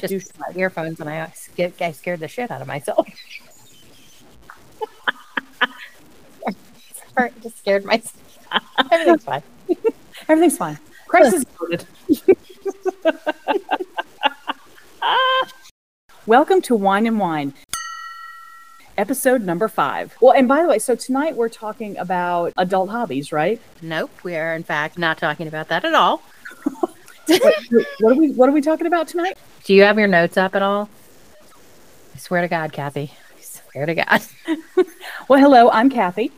that just my earphones and I scared, I scared the shit out of myself. Sorry, just scared myself. Everything's fine. Everything's fine. Crisis averted. Welcome to Wine and Wine, episode number five. Well, and by the way, so tonight we're talking about adult hobbies, right? Nope, we are in fact not talking about that at all. what, what are we What are we talking about tonight? Do you have your notes up at all? I swear to God, Kathy. I swear to God. Well, hello, I'm Kathy.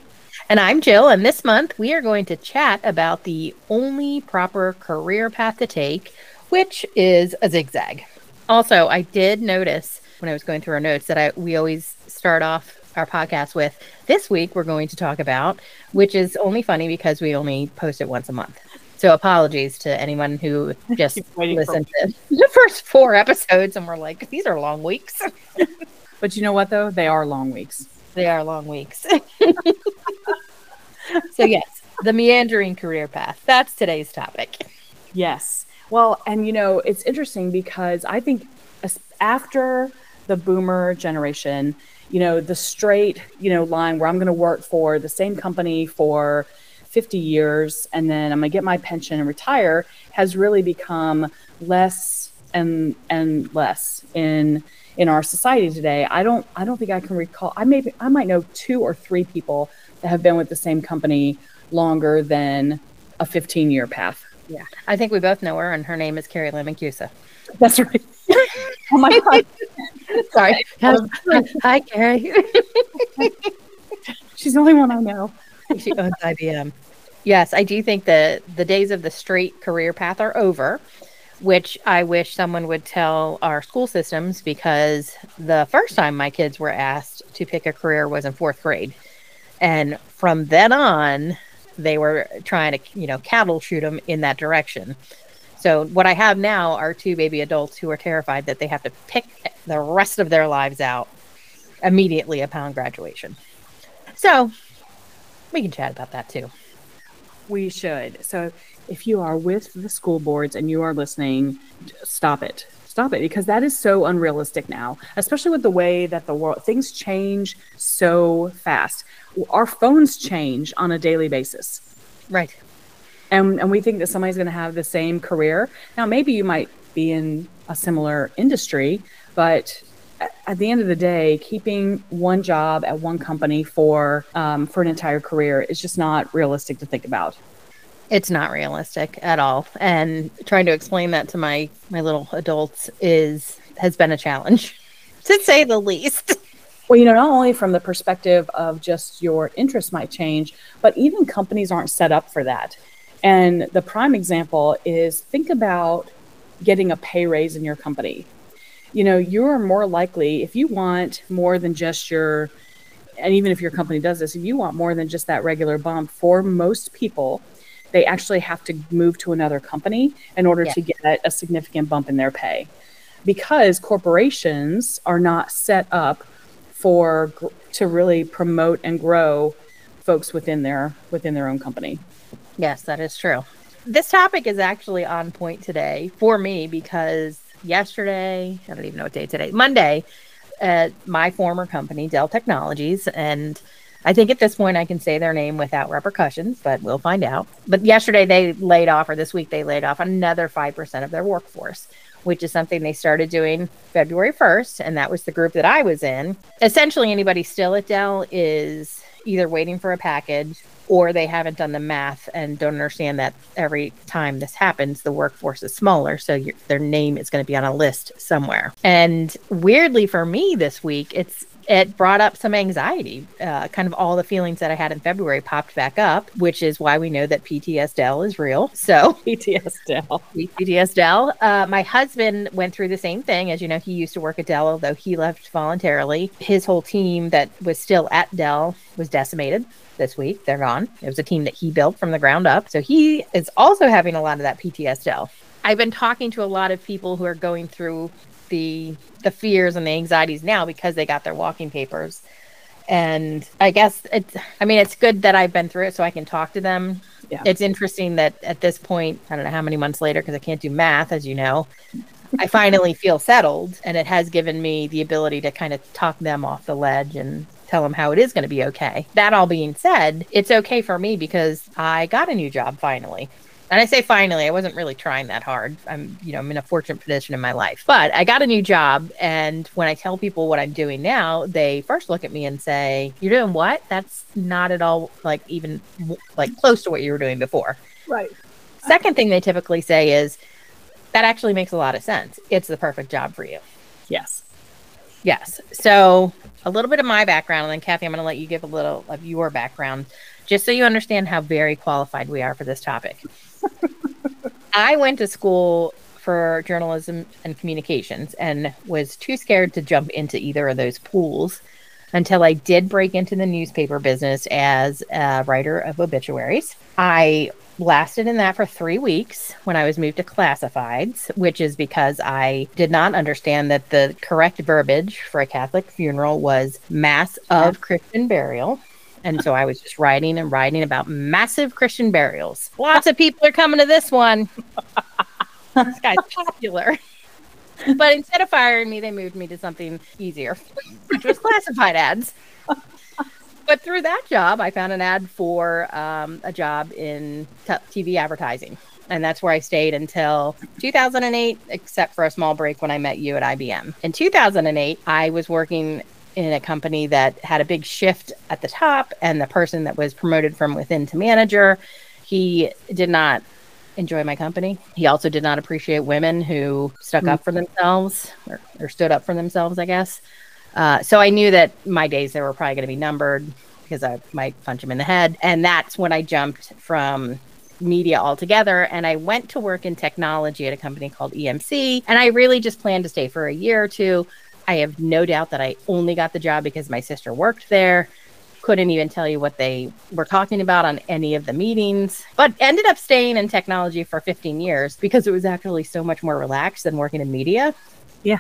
And I'm Jyl, and this month we are going to chat about the only proper career path to take, which is a zigzag. Also, I did notice when I was going through our notes that I we always start off our podcast with this week we're going to talk about, which is only funny because we only post it once a month. So apologies to anyone who just listened to the first four episodes and we're like, these are long weeks. But you know what, though? They are long weeks. They are long weeks. so yes, the meandering career path. That's today's topic. Yes. Well, and you know, it's interesting because I think after the boomer generation, you know, the straight, you know, line where I'm going to work for the same company for 50 years and then I'm going to get my pension and retire has really become less and and less in in our society today. I don't I don't think I can recall I maybe I might know two or three people that have been with the same company longer than a 15 year path. Yeah. I think we both know her and her name is Karey Lamancusa. That's right. oh my god. Sorry. Hi, Carrie. She's the only one I know. she owns IBM. Yes, I do think that the days of the straight career path are over, which I wish someone would tell our school systems because the first time my kids were asked to pick a career was in fourth grade. And from then on, they were trying to, you know, cattle chute them in that direction. So what I have now are two baby adults who are terrified that they have to pick the rest of their lives out immediately upon graduation. So we can chat about that too. We should. So if you are with the school boards and you are listening, stop it. Stop it because that is so unrealistic now, especially with the way that the world things change so fast. Our phones change on a daily basis. Right. and and we think that somebody's going to have the same career. Now, maybe you might be in a similar industry, but at the end of the day, keeping one job at one company for um, for an entire career is just not realistic to think about. It's not realistic at all. And trying to explain that to my my little adults is has been a challenge to say the least. Well, you know, not only from the perspective of just your interests might change, but even companies aren't set up for that. And the prime example is think about getting a pay raise in your company. You know, you're more likely, if you want more than just your, and even if your company does this, if you want more than just that regular bump, for most people, they actually have to move to another company in order Yeah. to get a significant bump in their pay because corporations are not set up for to really promote and grow folks within their within their own company. Yes, that is true. This topic is actually on point today for me because yesterday, I don't even know what day today, Monday, at my former company, Dell Technologies, and I think at this point I can say their name without repercussions, but we'll find out. But yesterday they laid off, or this week they laid off another 5% of their workforce, which is something they started doing February 1st. And that was the group that I was in. Essentially, anybody still at Dell is either waiting for a package or they haven't done the math and don't understand that every time this happens, the workforce is smaller. So your, their name is going to be on a list somewhere. And weirdly for me this week, it's it brought up some anxiety. Uh, kind of all the feelings that I had in February popped back up, which is why we know that PTSD is real. So PTSD, Dell. PTS Dell. Uh, my husband went through the same thing. As you know, he used to work at Dell, although he left voluntarily. His whole team that was still at Dell was decimated this week. They're gone. It was a team that he built from the ground up. So he is also having a lot of that PTSD. I've been talking to a lot of people who are going through the the fears and the anxieties now because they got their walking papers. And I guess it's I mean it's good that I've been through it so I can talk to them. Yeah. It's interesting that at this point, I don't know how many months later because I can't do math as you know. I finally feel settled, and it has given me the ability to kind of talk them off the ledge and tell them how it is going to be okay. That all being said, it's okay for me because I got a new job finally. And I say finally, I wasn't really trying that hard. I'm, you know, I'm in a fortunate position in my life. But I got a new job. And when I tell people what I'm doing now, they first look at me and say, You're doing what? That's not at all like even like close to what you were doing before. Right. Second thing they typically say is, That actually makes a lot of sense. It's the perfect job for you. Yes. Yes. So a little bit of my background, and then Kathy, I'm going to let you give a little of your background, just so you understand how very qualified we are for this topic. I went to school for journalism and communications and was too scared to jump into either of those pools until I did break into the newspaper business as a writer of obituaries. I lasted in that for three weeks when I was moved to classifieds, which is because I did not understand that the correct verbiage for a Catholic funeral was mass of Christian burial. And so I was just writing and writing about massive Christian burials. Lots of people are coming to this one. this guy's popular. But instead of firing me, they moved me to something easier, which was classified ads. But through that job, I found an ad for um, a job in t- TV advertising. And that's where I stayed until 2008, except for a small break when I met you at IBM. In 2008, I was working in a company that had a big shift at the top, and the person that was promoted from within to manager, he did not enjoy my company. He also did not appreciate women who stuck mm-hmm. up for themselves or, or, stood up for themselves, I guess. Uh, so I knew that my days there were probably going to be numbered because I might punch him in the head. And that's when I jumped from media altogether and I went to work in technology at a company called EMC. And I really just planned to stay for a year or two. I have no doubt that I only got the job because my sister worked there. Couldn't even tell you what they were talking about on any of the meetings, but ended up staying in technology for 15 years because it was actually so much more relaxed than working in media. Yeah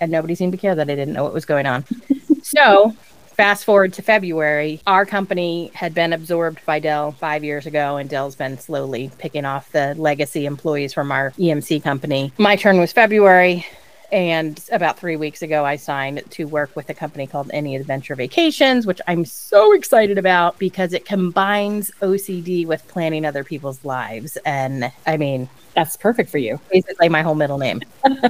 and nobody seemed to care that I didn't know what was going on. so, fast forward to February, our company had been absorbed by Dell five years ago, and Dell's been slowly picking off the legacy employees from our EMC company. My turn was February. And about three weeks ago, I signed to work with a company called Any Adventure Vacations, which I'm so excited about because it combines OCD with planning other people's lives. And I mean, that's perfect for you. Basically, my whole middle name.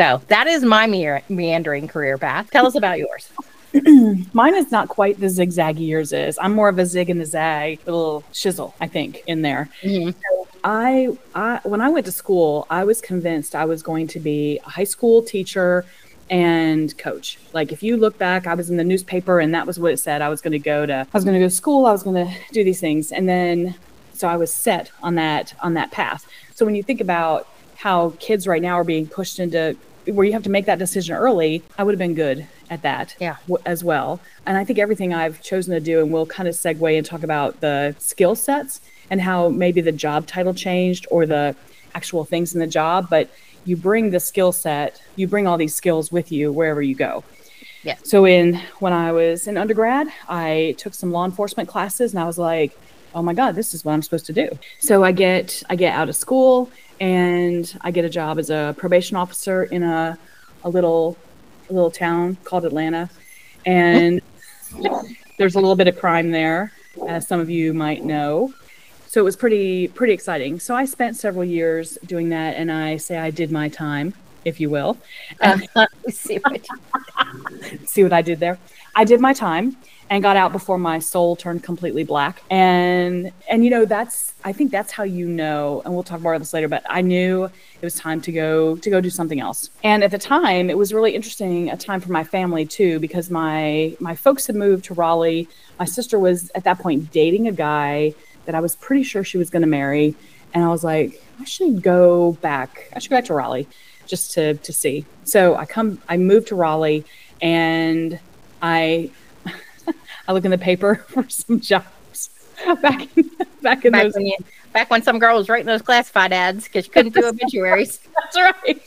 So that is my me- meandering career path. Tell us about yours. Mine is not quite the zigzaggy yours is. I'm more of a zig and a zag, a little shizzle, I think, in there. Mm-hmm. So I, I, when I went to school, I was convinced I was going to be a high school teacher and coach. Like if you look back, I was in the newspaper and that was what it said. I was going to go to, I was going to go to school. I was going to do these things, and then so I was set on that on that path. So when you think about how kids right now are being pushed into where you have to make that decision early, I would have been good at that yeah. w- as well. And I think everything I've chosen to do, and we'll kind of segue and talk about the skill sets and how maybe the job title changed or the actual things in the job, but you bring the skill set, you bring all these skills with you wherever you go. Yeah. So in when I was in undergrad, I took some law enforcement classes and I was like, oh my God, this is what I'm supposed to do. So I get I get out of school and I get a job as a probation officer in a a little a little town called Atlanta, and there's a little bit of crime there, as some of you might know. So it was pretty pretty exciting. So I spent several years doing that, and I say I did my time, if you will. See, what see what I did there. I did my time, and got out before my soul turned completely black. And and you know that's I think that's how you know. And we'll talk more about this later. But I knew it was time to go to go do something else. And at the time, it was really interesting a time for my family too because my my folks had moved to Raleigh. My sister was at that point dating a guy that I was pretty sure she was going to marry. And I was like, I should go back. I should go back to Raleigh just to to see. So I come I moved to Raleigh and I I look in the paper for some jobs back in, back in back those. When you, back when some girl was writing those classified ads because she couldn't do obituaries. That's right.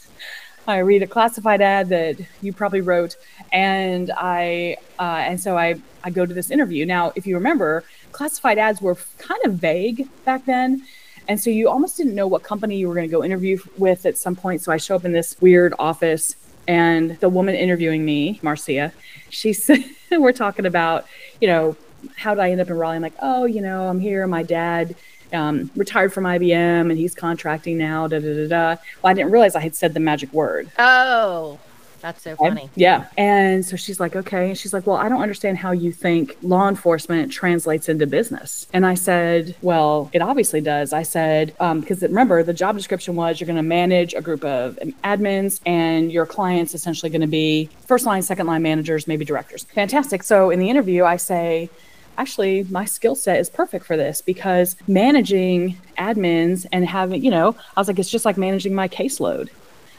I read a classified ad that you probably wrote, and I uh, and so I I go to this interview. Now, if you remember, classified ads were kind of vague back then. And so you almost didn't know what company you were going to go interview with at some point. So I show up in this weird office, and the woman interviewing me, Marcia, she said, We're talking about, you know, how did I end up in Raleigh? I'm like, Oh, you know, I'm here. My dad um, retired from IBM and he's contracting now. Da da da da. Well, I didn't realize I had said the magic word. Oh, that's so funny. Yeah. And so she's like, okay. And she's like, well, I don't understand how you think law enforcement translates into business. And I said, well, it obviously does. I said, because um, remember, the job description was you're going to manage a group of admins and your clients essentially going to be first line, second line managers, maybe directors. Fantastic. So in the interview, I say, actually my skill set is perfect for this because managing admins and having you know i was like it's just like managing my caseload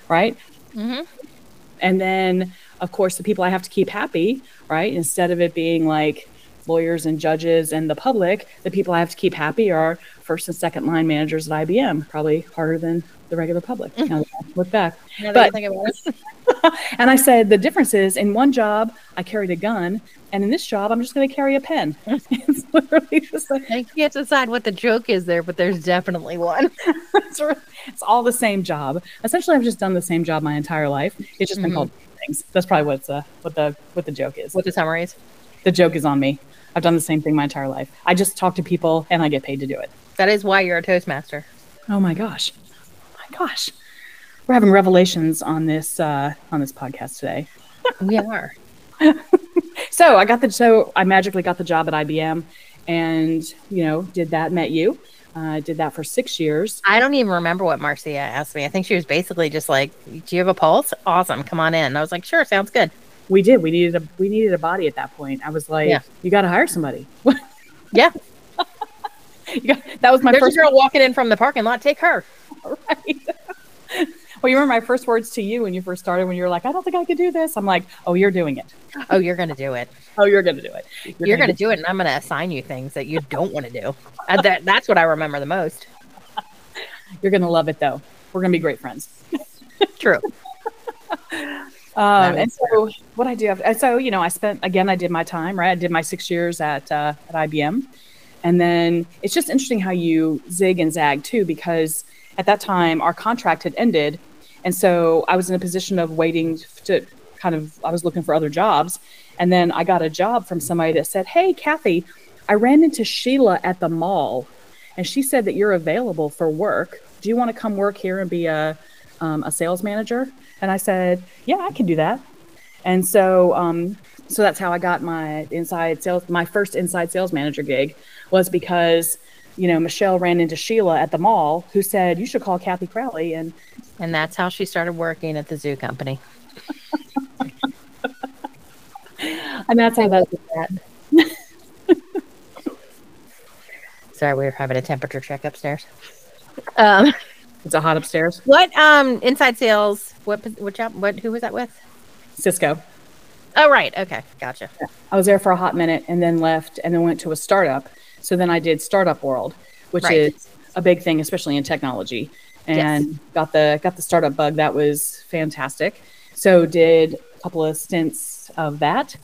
right mm-hmm. And then of course the people i have to keep happy right? Instead of it being like lawyers and judges and the public the people i have to keep happy are first and second line managers at ibm probably harder than the regular public. Now look back. But, and i said the difference is in one job i carried a gun and in this job, I'm just going to carry a pen. it's literally just like I can't decide what the joke is there, but there's definitely one. it's, it's, all the same job. Essentially, I've just done the same job my entire life. It's just mm-hmm. been called things. That's probably what's uh, what the what the joke is. What the summary is. The joke is on me. I've done the same thing my entire life. I just talk to people and I get paid to do it. That is why you're a Toastmaster. Oh my gosh. Oh my gosh. We're having revelations on this uh, on this podcast today. we are. so I got the so I magically got the job at IBM, and you know did that. Met you. Uh, did that for six years. I don't even remember what Marcia asked me. I think she was basically just like, "Do you have a pulse? Awesome, come on in." And I was like, "Sure, sounds good." We did. We needed a we needed a body at that point. I was like, yeah. "You got to hire somebody." yeah. that was my There's first girl walking in from the parking lot. Take her. right. Well, you remember my first words to you when you first started, when you were like, I don't think I could do this. I'm like, oh, you're doing it. Oh, you're going to do it. oh, you're going to do it. You're, you're going to do it. And I'm going to assign you things that you don't want to do. And that, that's what I remember the most. You're going to love it, though. We're going to be great friends. True. Um, and so true. what I do, and so, you know, I spent, again, I did my time, right? I did my six years at, uh, at IBM. And then it's just interesting how you zig and zag too, because at that time our contract had ended and so I was in a position of waiting to kind of, I was looking for other jobs. And then I got a job from somebody that said, Hey, Kathy, I ran into Sheila at the mall and she said that you're available for work. Do you want to come work here and be a, um, a sales manager? And I said, Yeah, I can do that. And so, um, so that's how I got my inside sales, my first inside sales manager gig was because you know, Michelle ran into Sheila at the mall who said, You should call Kathy Crowley. And and that's how she started working at the zoo company. and that's how that Sorry, we were having a temperature check upstairs. Um, it's a hot upstairs. What um inside sales? What what job? What who was that with? Cisco. Oh right, okay, gotcha. Yeah. I was there for a hot minute and then left and then went to a startup so then I did Startup World, which right. is a big thing, especially in technology, and yes. got the got the startup bug. That was fantastic. So did a couple of stints of that.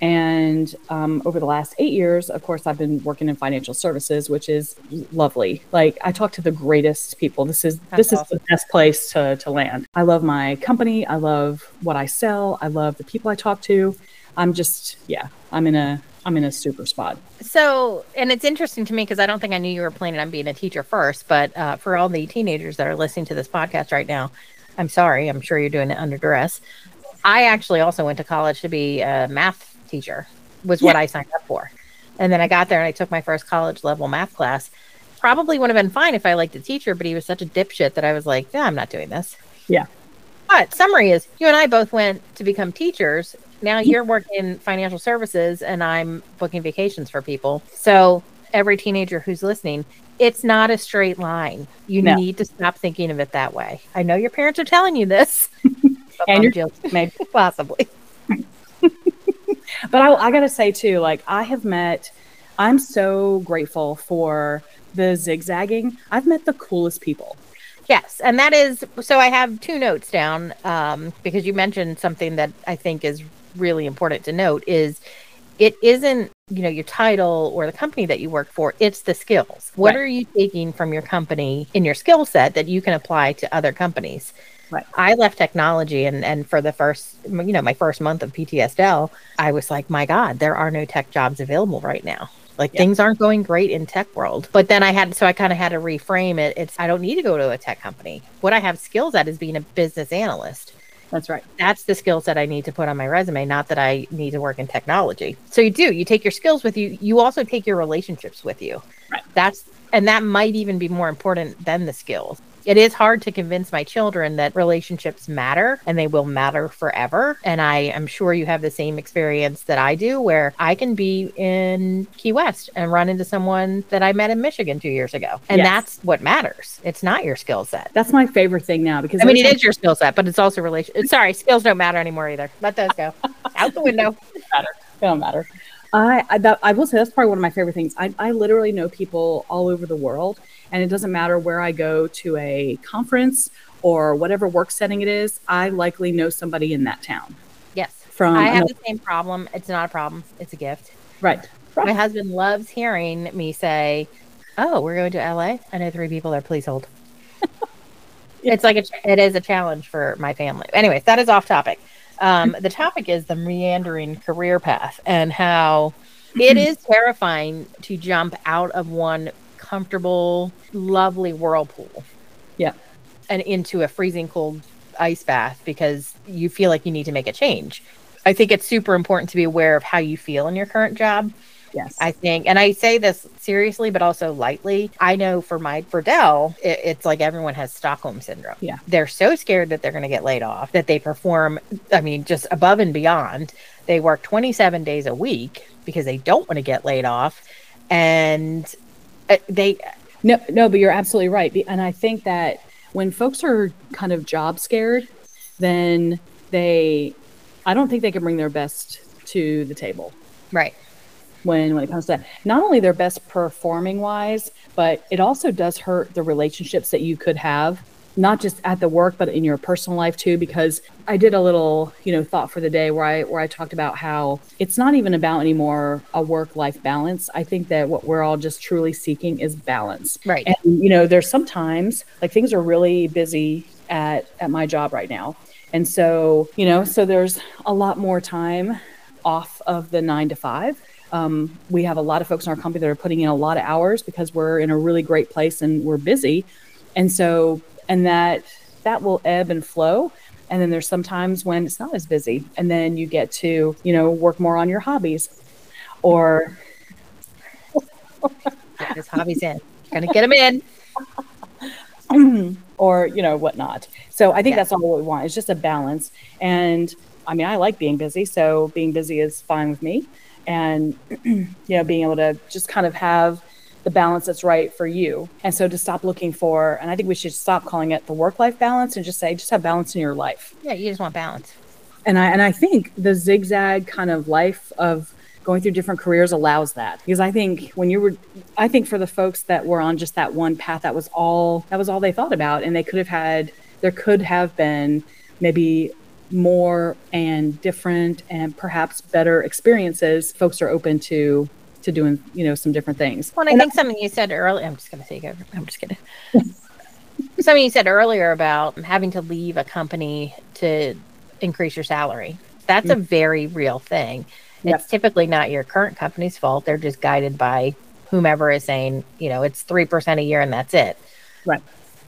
And um, over the last eight years, of course, I've been working in financial services, which is lovely. Like I talk to the greatest people. This is That's this awesome. is the best place to to land. I love my company. I love what I sell. I love the people I talk to. I'm just yeah, I'm in a I'm in a super spot. So, and it's interesting to me because I don't think I knew you were planning on being a teacher first. But uh, for all the teenagers that are listening to this podcast right now, I'm sorry. I'm sure you're doing it under duress. I actually also went to college to be a math teacher, was what I signed up for. And then I got there and I took my first college level math class. Probably would have been fine if I liked the teacher, but he was such a dipshit that I was like, yeah, I'm not doing this. Yeah. But summary is you and I both went to become teachers now you're working in financial services and I'm booking vacations for people. So every teenager who's listening, it's not a straight line. You no. need to stop thinking of it that way. I know your parents are telling you this. and you're maybe possibly. but I, I got to say too, like I have met, I'm so grateful for the zigzagging. I've met the coolest people. Yes, and that is so. I have two notes down um, because you mentioned something that I think is really important to note is it isn't you know your title or the company that you work for it's the skills. What Right. are you taking from your company in your skill set that you can apply to other companies? Right. i left technology and and for the first you know my first month of ptsdel i was like my god there are no tech jobs available right now. Like Yeah. things aren't going great in tech world. But then i had so i kind of had to reframe it. It's i don't need to go to a tech company. What i have skills at is being a business analyst That's right. that's the skill set I need to put on my resume, not that I need to work in technology. So you do, you take your skills with you, you also take your relationships with you. Right. That's and that might even be more important than the skills. It is hard to convince my children that relationships matter and they will matter forever. And I am sure you have the same experience that I do, where I can be in Key West and run into someone that I met in Michigan two years ago. And Yes. that's what matters. It's not your skill set. That's my favorite thing now because I mean, it is your skill set, but it's also relation. Sorry, skills don't matter anymore either. Let those go out the window. matter. It don't matter. I I, that, I will say that's probably one of my favorite things. I, I literally know people all over the world, and it doesn't matter where I go to a conference or whatever work setting it is. I likely know somebody in that town. Yes, From I have another- the same problem. It's not a problem. It's a gift. right, My husband loves hearing me say, "Oh, we're going to LA. I know three people there. Please hold." It's like a, it is a challenge for my family. Anyways, that is off topic. Um, the topic is the meandering career path and how it is terrifying to jump out of one comfortable, lovely whirlpool Yeah, and into a freezing cold ice bath because you feel like you need to make a change. I think it's super important to be aware of how you feel in your current job. Yes, I think, and I say this seriously, but also lightly. I know for my for Dell, it, it's like everyone has Stockholm syndrome. Yeah. they're so scared that they're going to get laid off that they perform. I mean, just above and beyond. They work 27 days a week because they don't want to get laid off, and uh, they No, no, but you're absolutely right. And I think that when folks are kind of job scared, then they, I don't think they can bring their best to the table right. When when it comes to that. Not only their best performing wise, but it also does hurt the relationships that you could have, not just at the work, but in your personal life too. Because I did a little, you know, thought for the day where I where I talked about how it's not even about anymore a work life balance. I think that what we're all just truly seeking is balance. Right. And you know, there's sometimes like things are really busy at at my job right now. And so, you know, so there's a lot more time off of the nine to five. Um, we have a lot of folks in our company that are putting in a lot of hours because we're in a really great place and we're busy. And so, and that that will ebb and flow. And then there's sometimes when it's not as busy, and then you get to, you know, work more on your hobbies, or Get his hobbies in. Gonna get them in. or you know whatnot. So I think Yeah. that's all we want. It's just a balance. And I mean, I like being busy, so being busy is fine with me. And you know, being able to just kind of have the balance that's right for you. And so to stop looking for, and I think we should stop calling it the work-life balance and just say just have balance in your life. Yeah, you just want balance. And I and I think the zigzag kind of life of going through different careers allows that because I think when you were I think for the folks that were on just that one path that was all that was all they thought about and they could have had there could have been maybe more and different and perhaps better experiences folks are open to to doing you know some different things Well, and I think something you said earlier, I'm just going to take over. I'm just kidding. something you said earlier about having to leave a company to increase your salary. That's a mm. very real thing. Yep. It's typically not your current company's fault. They're just guided by whomever is saying, you know, it's 3% a year and that's it. right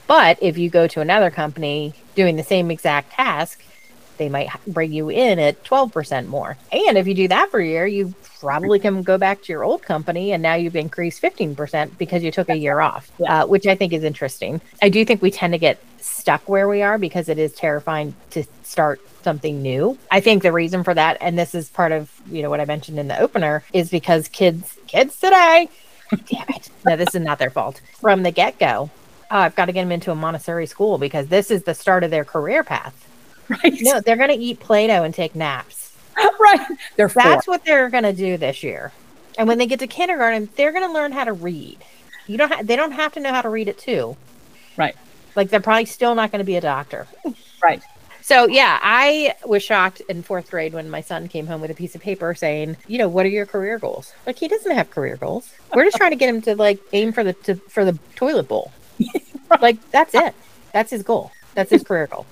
But if you go to another company doing the same exact task, they might bring you in at 12% more. And if you do that for a year, you probably can go back to your old company and now you've increased 15% because you took a year off, uh, which I think is interesting. I do think we tend to get stuck where we are because it is terrifying to start something new. I think the reason for that, and this is part of, you know, what I mentioned in the opener, is because kids, kids today, damn it. No, this is not their fault. From the get go, oh, I've got to get them into a Montessori school because this is the start of their career path. right No, they're going to eat Play Doh and take naps. right they're four. That's what they're going to do this year. And when they get to kindergarten, they're going to learn how to read. You don't ha- they don't have to know how to read it too. right Like they're probably still not going to be a doctor. right So yeah, I was shocked in fourth grade when my son came home with a piece of paper saying, you know, what are your career goals? Like he doesn't have career goals. We're just trying to get him to like aim for the to, for the toilet bowl. Like that's it. That's his goal. That's his career goal.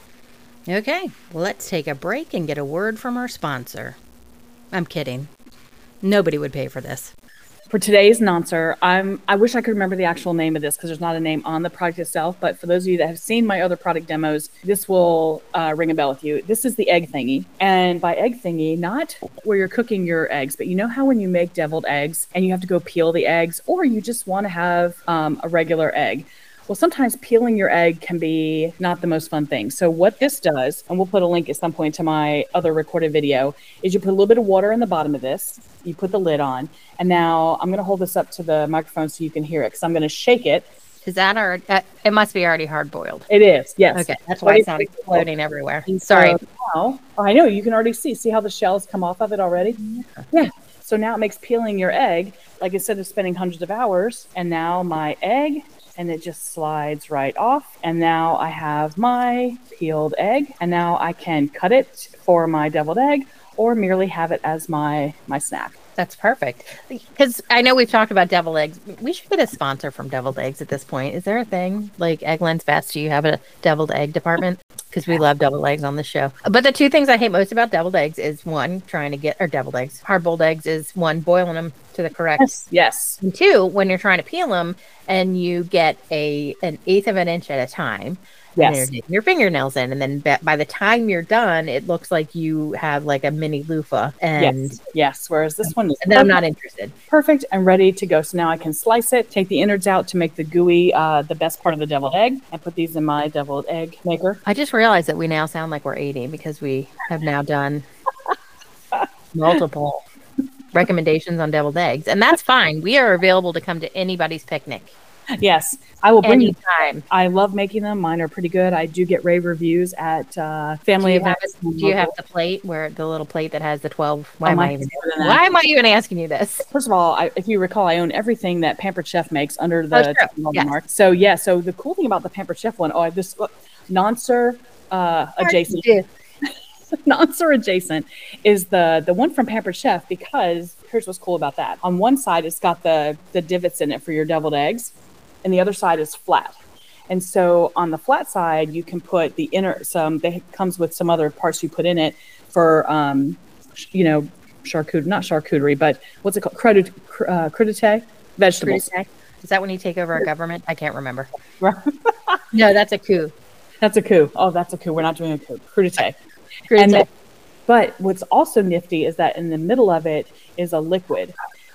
Okay, let's take a break and get a word from our sponsor. I'm kidding. Nobody would pay for this. For today's noncer, I'm I wish I could remember the actual name of this because there's not a name on the product itself. But for those of you that have seen my other product demos, this will uh, ring a bell with you. This is the egg thingy, and by egg thingy, not where you're cooking your eggs, but you know how when you make deviled eggs and you have to go peel the eggs, or you just want to have um, a regular egg. Well, sometimes peeling your egg can be not the most fun thing. So, what this does, and we'll put a link at some point to my other recorded video, is you put a little bit of water in the bottom of this, you put the lid on, and now I'm going to hold this up to the microphone so you can hear it because I'm going to shake it. Is that our? Uh, it must be already hard boiled. It is, yes. Okay, that's why it's not exploding everywhere. And Sorry. so now, oh, I know you can already see. See how the shells come off of it already? Yeah. So now it makes peeling your egg like instead of spending hundreds of hours. And now my egg, and it just slides right off. And now I have my peeled egg, and now I can cut it for my deviled egg, or merely have it as my my snack. That's perfect. Because I know we've talked about deviled eggs. We should get a sponsor from deviled eggs at this point. Is there a thing like Eggland's Best? Do you have a deviled egg department? Because we love deviled eggs on the show. But the two things I hate most about deviled eggs is one, trying to get, or deviled eggs, hard boiled eggs is one, boiling them to the correct. Yes. Yes. And two, when you're trying to peel them and you get a an eighth of an inch at a time, and you're Yes. digging your fingernails in, and then by the time you're done, it looks like you have like a mini loofah, and Yes. Yes. Whereas this one is and then I'm not interested. perfect and ready to go. So now I can slice it, take the innards out to make the gooey, uh, the best part of the deviled egg, and put these in my deviled egg maker. I just realized that we now sound like we're 80 because we have now done multiple recommendations on deviled eggs, and that's fine. We are available to come to anybody's picnic Yes, I will bring you. anytime. I love making them. Mine are pretty good. I do get rave reviews at uh, Do family you, have, events. do you have the plate where the little plate that has the 12? Why Oh, am I even? is better than that. Why am I even asking you this? First of all, I, if you recall, I own everything that Pampered Chef makes under Oh, the technology Yes. mark. So yeah, so the cool thing about the Pampered Chef one, oh, I this look, Noncer uh, adjacent. Noncer adjacent is the the one from Pampered Chef because here's what's cool about that. On one side, it's got the the divots in it for your deviled eggs, and the other side is flat. And so on the flat side, you can put the inner some. They comes with some other parts you put in it for, um, you know, charcuterie, not charcuterie, but what's it called? Crudite, cr- uh, crudite vegetables. Is that when you take over a government? I can't remember. No, that's a coup. That's a coup. Oh, that's a coup. We're not doing a coup. Crudite. Crudite. And but what's also nifty is that in the middle of it is a liquid.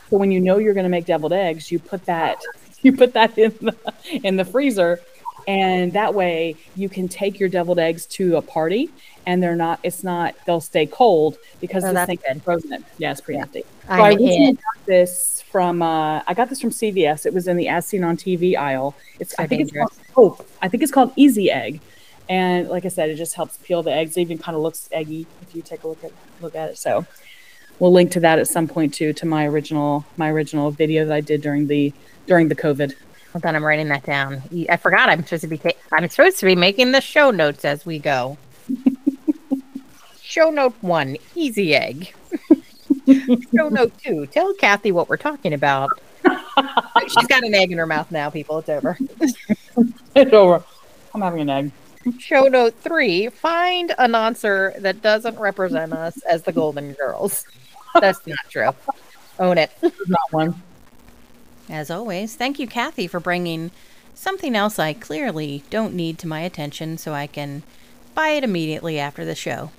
So when you know you're going to make deviled eggs, you put that you put that in the in the freezer, and that way you can take your deviled eggs to a party, and they're not. It's not. They'll stay cold because Oh, this thing good. is frozen. Yeah, it's pretty nifty. So recently got this from. Uh, I got this from CVS. It was in the As Seen on TV aisle. It's. So I think dangerous. it's called. Oh, I think it's called Easy Egg. And like I said, it just helps peel the eggs. It even kind of looks eggy if you take a look at look at it. So we'll link to that at some point too to my original my original video that I did during the during the COVID. Hold on, I'm writing that down. I forgot I'm supposed to be ta- I'm supposed to be making the show notes as we go. show note one, easy egg. show note two, tell Kathy what we're talking about. She's got an egg in her mouth now, people. It's over. It's over. I'm having an egg. Show note three, find an noncer that doesn't represent us as the Golden Girls. That's not true. Own it. There's not one. As always, thank you, Kathy, for bringing something else I clearly don't need to my attention so I can buy it immediately after the show.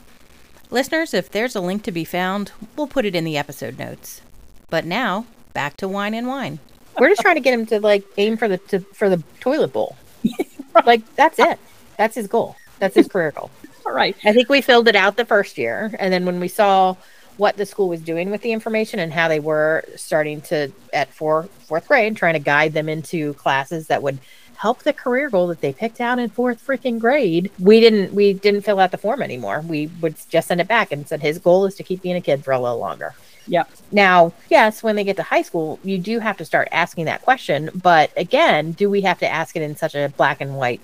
Listeners, if there's a link to be found, we'll put it in the episode notes. But now, back to wine and wine. We're just trying to get him to like aim for the to, for the toilet bowl. Like that's it. That's his goal. That's his career goal. All right. I think we filled it out the first year, and then when we saw what the school was doing with the information and how they were starting to at four fourth grade trying to guide them into classes that would help the career goal that they picked out in fourth freaking grade we didn't we didn't fill out the form anymore we would just send it back and said his goal is to keep being a kid for a little longer Yep. now, yes, when they get to high school, you do have to start asking that question. But again, do we have to ask it in such a black and white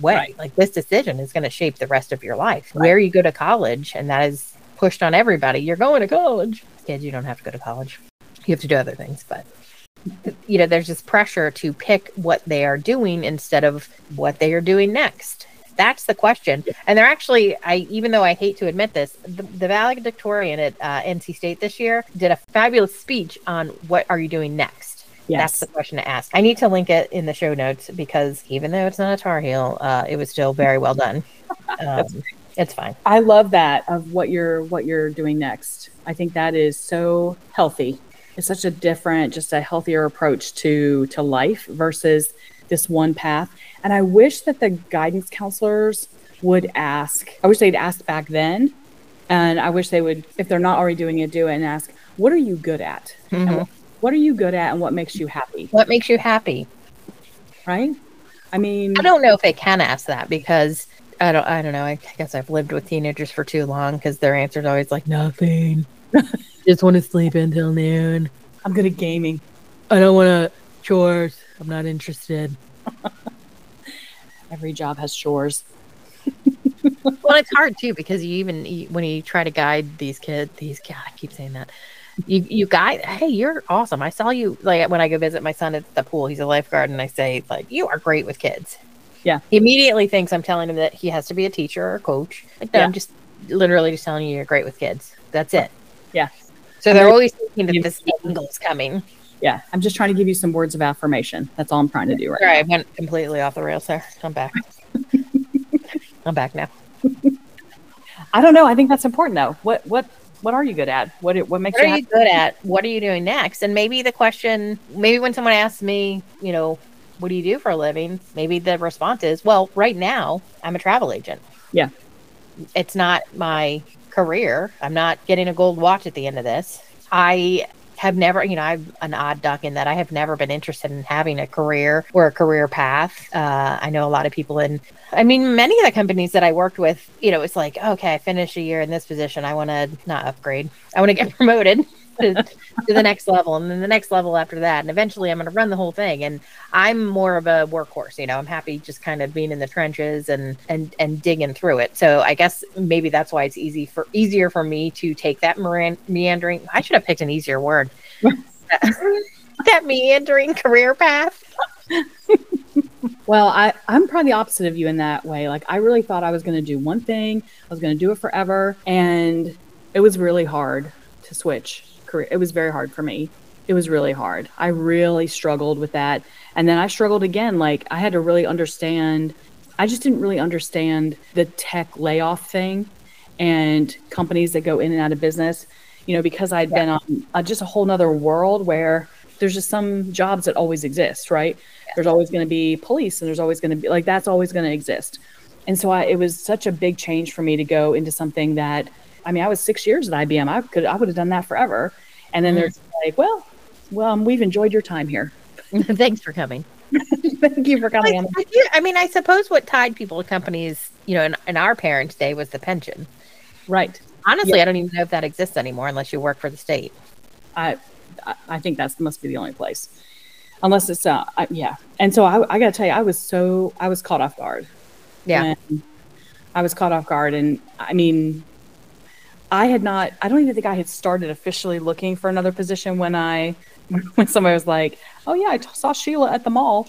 way. Right. Like this decision is going to shape the rest of your life. Where you go to college, and that is pushed on everybody. You're going to college. Kids, you don't have to go to college. You have to do other things, but you know, there's this pressure to pick what they are doing instead of what they are doing next. That's the question. And they're actually, I even though I hate to admit this, the, the valedictorian at uh, NC State this year did a fabulous speech on what are you doing next. Yes. That's the question to ask. I need to link it in the show notes because even though it's not a Tar Heel, uh, it was still very well done. Um, it's fine. I love that of what you're what you're doing next. I think that is so healthy. It's such a different, just a healthier approach to to life versus this one path. And I wish that the guidance counselors would ask. I wish they'd asked back then, and I wish they would, if they're not already doing it, do it and ask, "What are you good at? And what, are you good at, and what makes you happy?" What makes you happy? Right? I mean, I don't know if they can ask that because I don't. I don't know. I guess I've lived with teenagers for too long because their answer is always like nothing. Just want to sleep until noon. I'm good at gaming. I don't want to chores. I'm not interested. Every job has chores. well, it's hard too because you even when you try to guide these kids, these God, I keep saying that. You you guys Hey, you're awesome. I saw you like when I go visit my son at the pool. He's a lifeguard, and I say like, you are great with kids. Yeah. He immediately thinks I'm telling him that he has to be a teacher or a coach. Like, no, Yeah. I'm just literally just telling you you're great with kids. That's it. Yeah. So they're always thinking that this angle's coming. Yeah, I'm just trying to give you some words of affirmation. That's all I'm trying to do right Sorry, I went completely off the rails there. I'm back. I'm back now. I don't know. I think that's important though. What what what are you good at? What what makes what you are you good at? What are you doing next? And maybe the question, maybe when someone asks me, you know, what do you do for a living? Maybe the response is, well, right now I'm a travel agent. Yeah. It's not my career. I'm not getting a gold watch at the end of this. I have never, you know, I'm an odd duck in that I have never been interested in having a career or a career path. Uh, I know a lot of people in, I mean, many of the companies that I worked with, you know, it's like, okay, I finished a year in this position. I want to not upgrade. I want to get promoted to, to the next level and then the next level after that. And eventually I'm going to run the whole thing. And I'm more of a workhorse, you know, I'm happy just kind of being in the trenches and, and, and digging through it. So I guess maybe that's why it's easy for easier for me to take that meandering. I should have picked an easier word. that meandering career path. Well, I I'm probably the opposite of you in that way. Like I really thought I was going to do one thing. I was going to do it forever, and it was really hard to switch career. It was very hard for me. It was really hard. I really struggled with that, and then I struggled again. Like I had to really understand. I just didn't really understand the tech layoff thing and companies that go in and out of business. You know, because I'd been on uh, just a whole nother world where there's just some jobs that always exist, right? There's always going to be police, and there's always going to be like that's always going to exist. And so I, it was such a big change for me to go into something that I mean, I was six years at IBM. I could I would have done that forever. And then there's like, well, well, um, we've enjoyed your time here. Thanks for coming. Thank you for coming I. I, do- I mean, I suppose what tied people to companies, you know, in, in our parents' day was the pension. Right. Honestly, I don't even know if that exists anymore unless you work for the state. I I- I think that's must be the only place, unless it's uh I, yeah. And so I I got to tell you, I was so I was caught off guard. Yeah. I was caught off guard. And I mean, I had not, I don't even think I had started officially looking for another position when I, when somebody was like, oh yeah, I t- saw Sheila at the mall.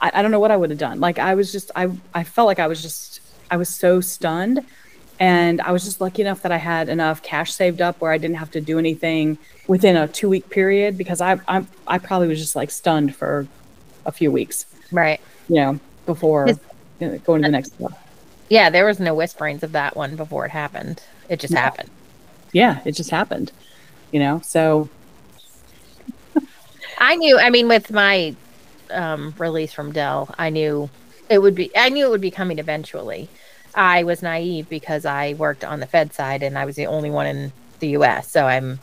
I, I don't know what I would have done. Like I was just, I, I felt like I was just, I was so stunned. And I was just lucky enough that I had enough cash saved up where I didn't have to do anything within a two week period because I, I, I probably was just like stunned for a few weeks, Right. you know, before Yes. you know, going to the next step. Yeah, there was no whisperings of that one before it happened. It just No. happened. yeah, it just happened, you know. So I knew. I mean, with my um, release from Dell, I knew it would be. I knew it would be coming eventually. I was naive because I worked on the Fed side and I was the only one in the U.S. So I'm,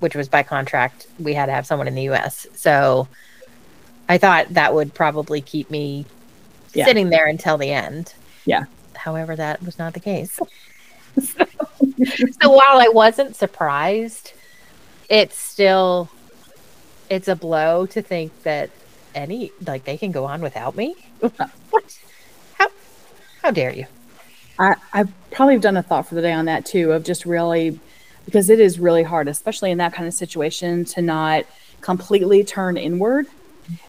which was by contract, we had to have someone in the U.S. So I thought that would probably keep me Yeah. sitting there until the end. Yeah. However, that was not the case. so while I wasn't surprised, it's still it's a blow to think that any like they can go on without me. what? How How dare you? I, I probably have done a thought for the day on that too, of just really, because it is really hard, especially in that kind of situation, to not completely turn inward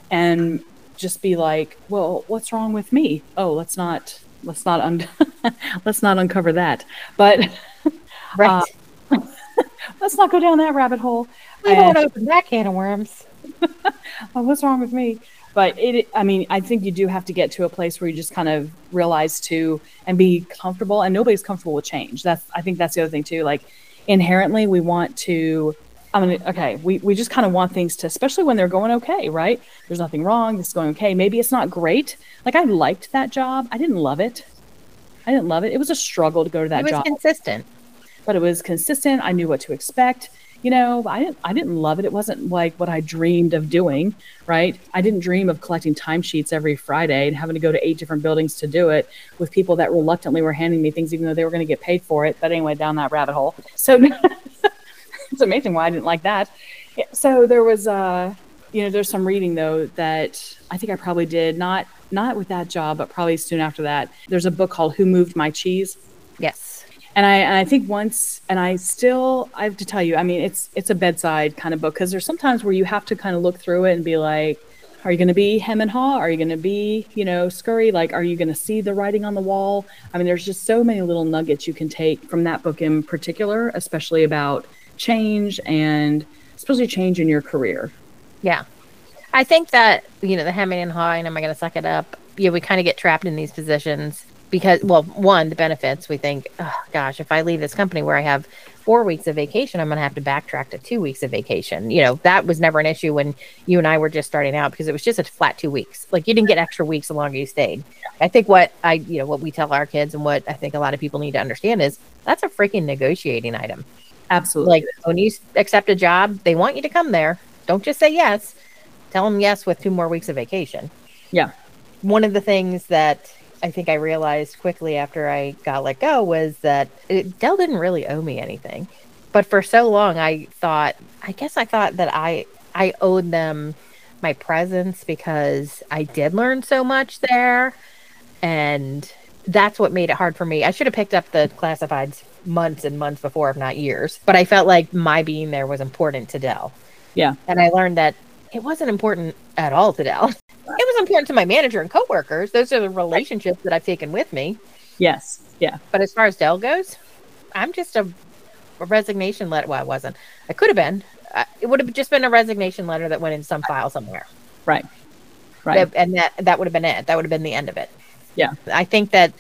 and just be like, well, what's wrong with me? Oh, let's not, let's not, un- let's not uncover that. But Right. uh, let's not go down that rabbit hole. we won't open that can of worms. oh, what's wrong with me? But it, I mean, I think you do have to get to a place where you just kind of realize to and be comfortable. And nobody's comfortable with change. That's, I think that's the other thing too. Like inherently, we want to, I mean, okay, we, we just kind of want things to, especially when they're going okay, right? There's nothing wrong. This is going okay. Maybe it's not great. Like I liked that job. I didn't love it. I didn't love it. It was a struggle to go to that job. It was job consistent. but it was consistent. I knew what to expect. You know, I didn't I didn't love it. It wasn't like what I dreamed of doing, right? I didn't dream of collecting timesheets every Friday and having to go to eight different buildings to do it with people that reluctantly were handing me things even though they were going to get paid for it. But anyway, down that rabbit hole. So it's amazing why I didn't like that. So there was uh you know, there's some reading though that I think I probably did not not with that job, but probably soon after that. There's a book called Who Moved My Cheese Yes. And I and I think once and I still I have to tell you I mean it's it's a bedside kind of book because there's sometimes where you have to kind of look through it and be like are you going to be hem and haw? Are you going to be you know scurry? Like are you going to see the writing on the wall? I mean there's just so many little nuggets you can take from that book in particular especially about change and especially change in your career. Yeah. I think that, you know, the hemming and hawing, am I going to suck it up? Yeah, we kind of get trapped in these positions because, well, one, the benefits, we think, oh, gosh, if I leave this company where I have four weeks of vacation, I'm going to have to backtrack to two weeks of vacation. You know, that was never an issue when you and I were just starting out because it was just a flat two weeks. Like you didn't get extra weeks the longer you stayed. I think what I, you know, what we tell our kids and what I think a lot of people need to understand is that's a freaking negotiating item. absolutely Like when you accept a job, they want you to come there. Don't just say yes. Tell them yes with two more weeks of vacation. yeah One of the things that I think I realized quickly after I got let go was that it, Dell didn't really owe me anything. But for so long, I thought, I guess I thought that I I owed them my presence because I did learn so much there, and that's what made it hard for me. I should have picked up the classifieds months and months before, if not years. But I felt like my being there was important to Dell. yeah And I learned that it wasn't important at all to Dell. It was important to my manager and coworkers. Those are the relationships that I've taken with me. yes yeah But as far as Dell goes, I'm just a, a resignation letter. Well, I wasn't. I could have been. Uh, it would have just been a resignation letter that went in some file somewhere. right right That- and that that would have been it. That would have been the end of it. yeah I think that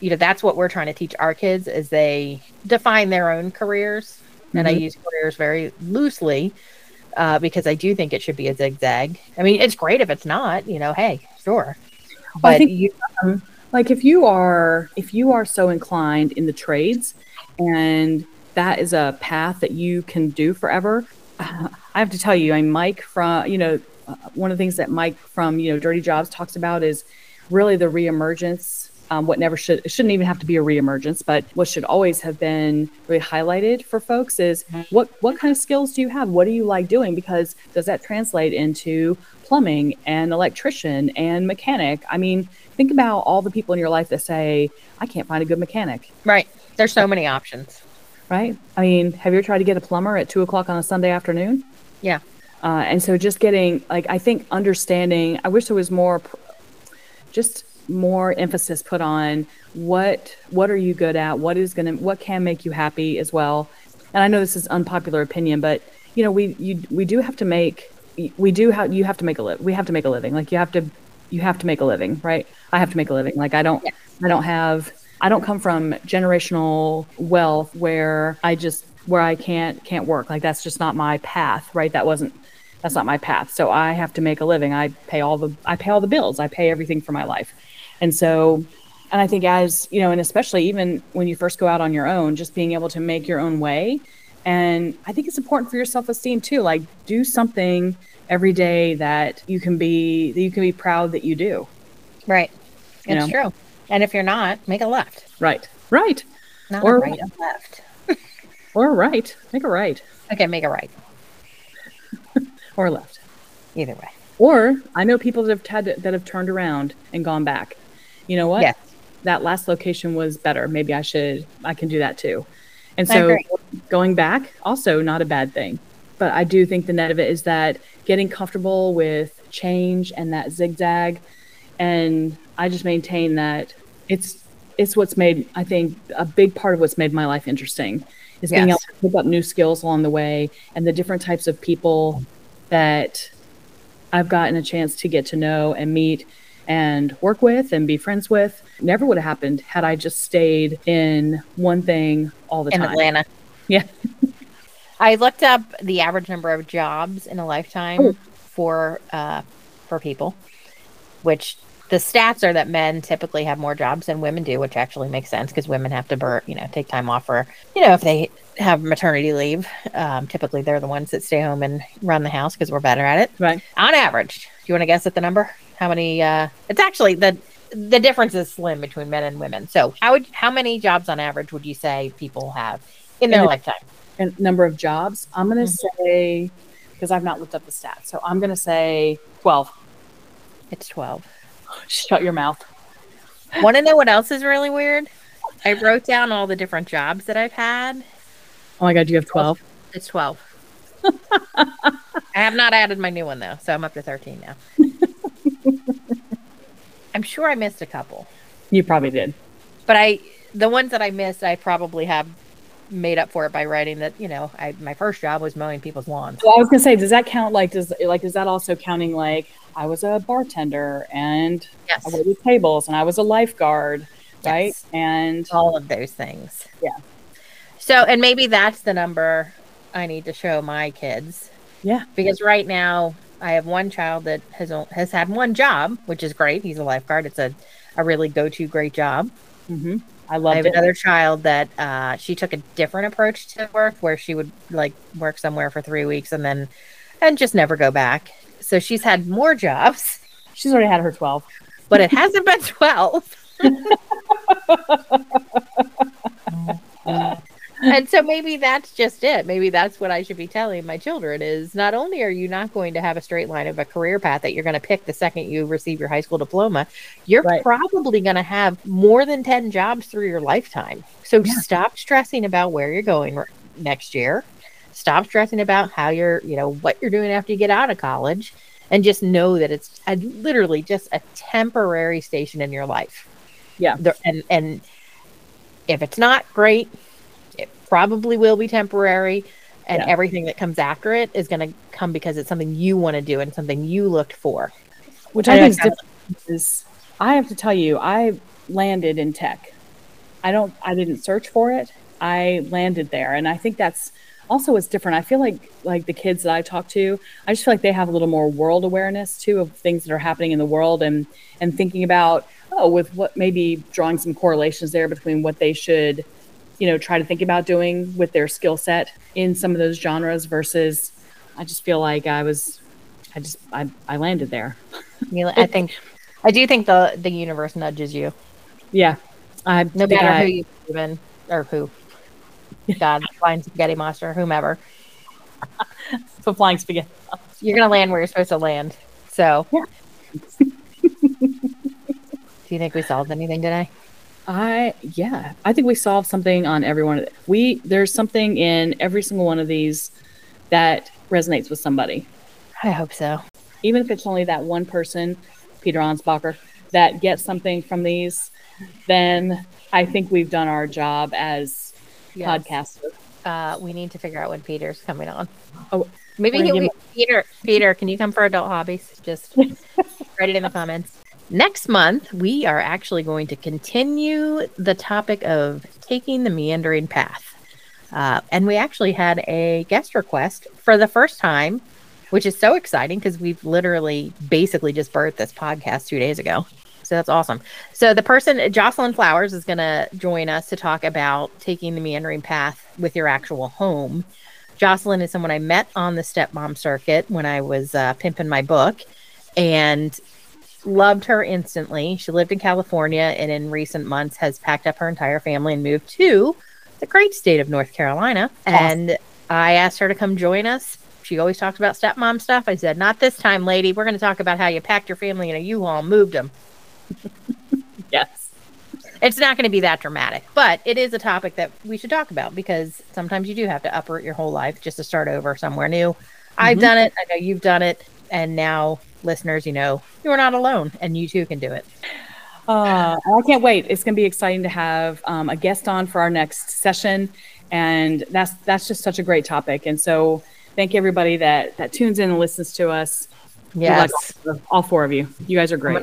you know that's what we're trying to teach our kids is they define their own careers. And I Mhm. use careers very loosely uh, because I do think it should be a zigzag. I mean, it's great if it's not. You know, hey, sure. But think you, um, like if you are if you are so inclined in the trades and that is a path that you can do forever uh, i have to tell you i mean mike from you know uh, one of the things that mike from you know dirty jobs talks about is really the reemergence um, what never should it shouldn't even have to be a reemergence but what should always have been really highlighted for folks is what what kind of skills do you have what do you like doing because does that translate into plumbing and electrician and mechanic i mean think about all the people in your life that say i can't find a good mechanic right? There's so many options. right i mean have you ever tried to get a plumber at two o'clock on a sunday afternoon Yeah. uh, and so just getting like i think understanding i wish there was more pr- just more emphasis put on what what are you good at? What is going to what can make you happy as well? And i know this is unpopular opinion but you know we you we do have to make we do have you have to make a live we have to make a living. Like you have to you have to make a living right? I have to make a living. Like i don't i don't have i don't come from generational wealth where i just where i can't can't work. Like that's just not my path right? That wasn't that's not my path. So i have to make a living. I pay all the i pay all the bills. I pay everything for my life and so and i think as you know and especially even when you first go out on your own just being able to make your own way and i think it's important for your self-esteem too like do something every day that you can be that you can be proud that you do Right. You It's know. true. And if you're not, make a left, right right not Or- right, a left. or right make a right Okay, make a right. or left Either way. or i know people that have had that have turned around and gone back you know what Yes. that last location was better. Maybe I should, I can do that too. And so going back, also not a bad thing. But I do think the net of it is that getting comfortable with change and that zigzag. And I just maintain that it's, it's what's made, I think, a big part of what's made my life interesting is being able to pick up new skills along the way and the different types of people that I've gotten a chance to get to know and meet and work with and be friends with. Never would have happened had I just stayed in one thing all the in time. In Atlanta. Yeah. I looked up the average number of jobs in a lifetime Oh. for uh, for people, which the stats are that men typically have more jobs than women do, which actually makes sense because women have to bur- you know take time off for you know if they have maternity leave. Um, typically, they're the ones that stay home and run the house because we're better at it. Right. On average, do you want to guess at the number? How many? Uh, it's actually the the difference is slim between men and women. So, how would how many jobs on average would you say people have in their In a- lifetime? And number of jobs, I'm going to Mm-hmm. say, because I've not looked up the stats. So I'm going to say 12. It's twelve. Shut your mouth. Want to know what else is really weird? I wrote down all the different jobs that I've had. Oh my God, you have 12? It's 12. I have not added my new one though, so I'm up to 13 now. I'm sure I missed a couple, You probably did. but I the ones that I missed, I probably have made up for it by writing that, you know, I my first job was mowing people's lawns. Well, I was going to say, does that count? Like, does, like, is that also counting like I was a bartender and Yes. I waited tables and I was a lifeguard, right? And all of those things. Yeah. So, and maybe that's the number I need to show my kids yeah, because right now I have one child that has has had one job, which is great. He's a lifeguard. It's a a really go to great job. hmm I love. I have it. another child that uh, she took a different approach to work, where she would like work somewhere for three weeks and then and just never go back. So she's had more jobs, She's already had her 12. but it hasn't been twelve. and so maybe that's just it. Maybe that's what I should be telling my children is not only are you not going to have a straight line of a career path that you're going to pick the second you receive your high school diploma, you're Right. probably going to have more than 10 jobs through your lifetime. So Yeah. stop stressing about where you're going r- next year. Stop stressing about how you're, you know, what you're doing after you get out of college and just know that it's a, literally just a temporary station in your life. Yeah. And and if it's not great, probably will be temporary. And Yeah. everything that comes after it is going to come because it's something you want to do and something you looked for. Which I I think is different is I have to tell you, I landed in tech. I don't I didn't search for it. I landed there. And I think that's also what's different. I feel like like the kids that I talk to, I just feel like they have a little more world awareness too of things that are happening in the world and and thinking about, oh, with what maybe drawing some correlations there between what they should, you know, try to think about doing with their skill set in some of those genres versus I just feel like I was I just I, I landed there. I think, I do think the the universe nudges you, Yeah. I no matter I- who you believe in or who. God, flying spaghetti monster, whomever. for flying spaghetti. You're gonna land where you're supposed to land. So, Yeah. do you think we solved anything today? I yeah, I think we solved something on every one of the, we there's something in every single one of these that resonates with somebody. I hope so. Even if it's only that one person, Peter Ansbacher, that gets something from these, then I think we've done our job as Yes. podcasters. Uh, we need to figure out when Peter's coming on. Oh, Maybe he, Peter. Peter, can you come for adult hobbies? Just write it in the comments. Next month, we are actually going to continue the topic of taking the meandering path. Uh, and we actually had a guest request for the first time, which is so exciting because we've literally basically just birthed this podcast two days ago. So that's awesome. So the person, Jocelyn Flowers, is going to join us to talk about taking the meandering path with your actual home. Jocelyn is someone I met on the stepmom circuit when I was uh, pimping my book and loved her instantly. She lived in California and in recent months has packed up her entire family and moved to the great state of North Carolina. And I asked her to come join us. She always talks about stepmom stuff. I said, Not this time, lady. We're going to talk about how you packed your family in a U Haul and moved them. Yes. it's not going to be that dramatic, but it is a topic that we should talk about because sometimes you do have to uproot your whole life just to start over somewhere new. Mm-hmm. I've done it. I know you've done it. And now, listeners, you know, you're not alone and you too can do it. Uh, I can't wait. It's going to be exciting to have um, a guest on for our next session. And that's that's just such a great topic. And so thank you everybody that that tunes in and listens to us. Yes. All, all, four of you. You guys are great. All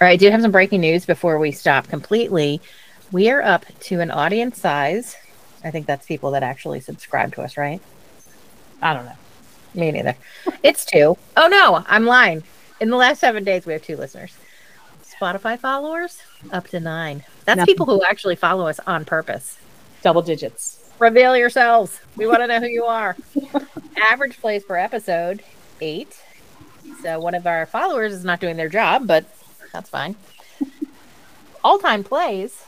right. I do have some breaking news before we stop completely. We are up to an audience size. I think that's people that actually subscribe to us, right? I don't know. Me neither. It's two. Oh no, I'm lying. In the last seven days, we have two listeners. Spotify followers up to nine. That's Nothing. people who actually follow us on purpose. Double digits. Reveal yourselves. We want to know who you are. Average plays per episode, eight. So one of our followers is not doing their job, but that's fine. All time plays,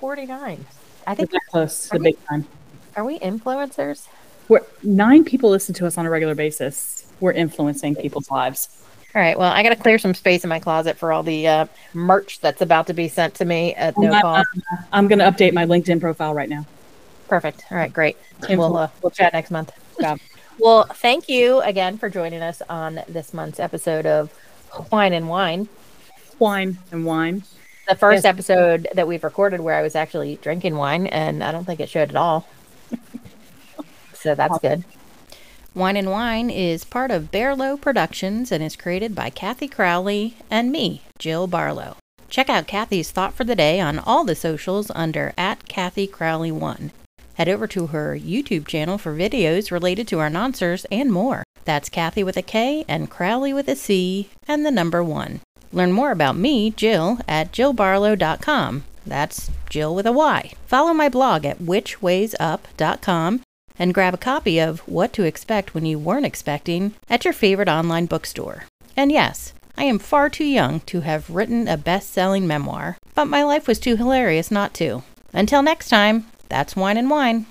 49. I think we're close to big time. Are we influencers? We're, nine people listen to us on a regular basis. We're influencing people's lives. All right. Well, I got to clear some space in my closet for all the uh, merch that's about to be sent to me at no I'm, cost. I'm going to update my LinkedIn profile right now. Perfect. All right. Great. We'll uh, we'll chat next month. Well, thank you again for joining us on this month's episode of Wine and Wine. Wine and Wine. The first yes. episode that we've recorded where I was actually drinking wine, and I don't think it showed at all. So that's good. Wine and Wine is part of Barlow Productions and is created by Kathy Crowley and me, Jyl Barlow. Check out Kathy's thought for the day on all the socials under at Kathy Crowley One. Head over to her YouTube channel for videos related to our announcers and more. That's Kathy with a K and Crowley with a C and the number one. Learn more about me, Jyl, at jylbarlow.com. That's Jyl with a Y. Follow my blog at whichwaysup.com and grab a copy of What to Expect When You Weren't Expecting at your favorite online bookstore. And yes, I am far too young to have written a best selling memoir, but my life was too hilarious not to. Until next time, that's Wine and Wine.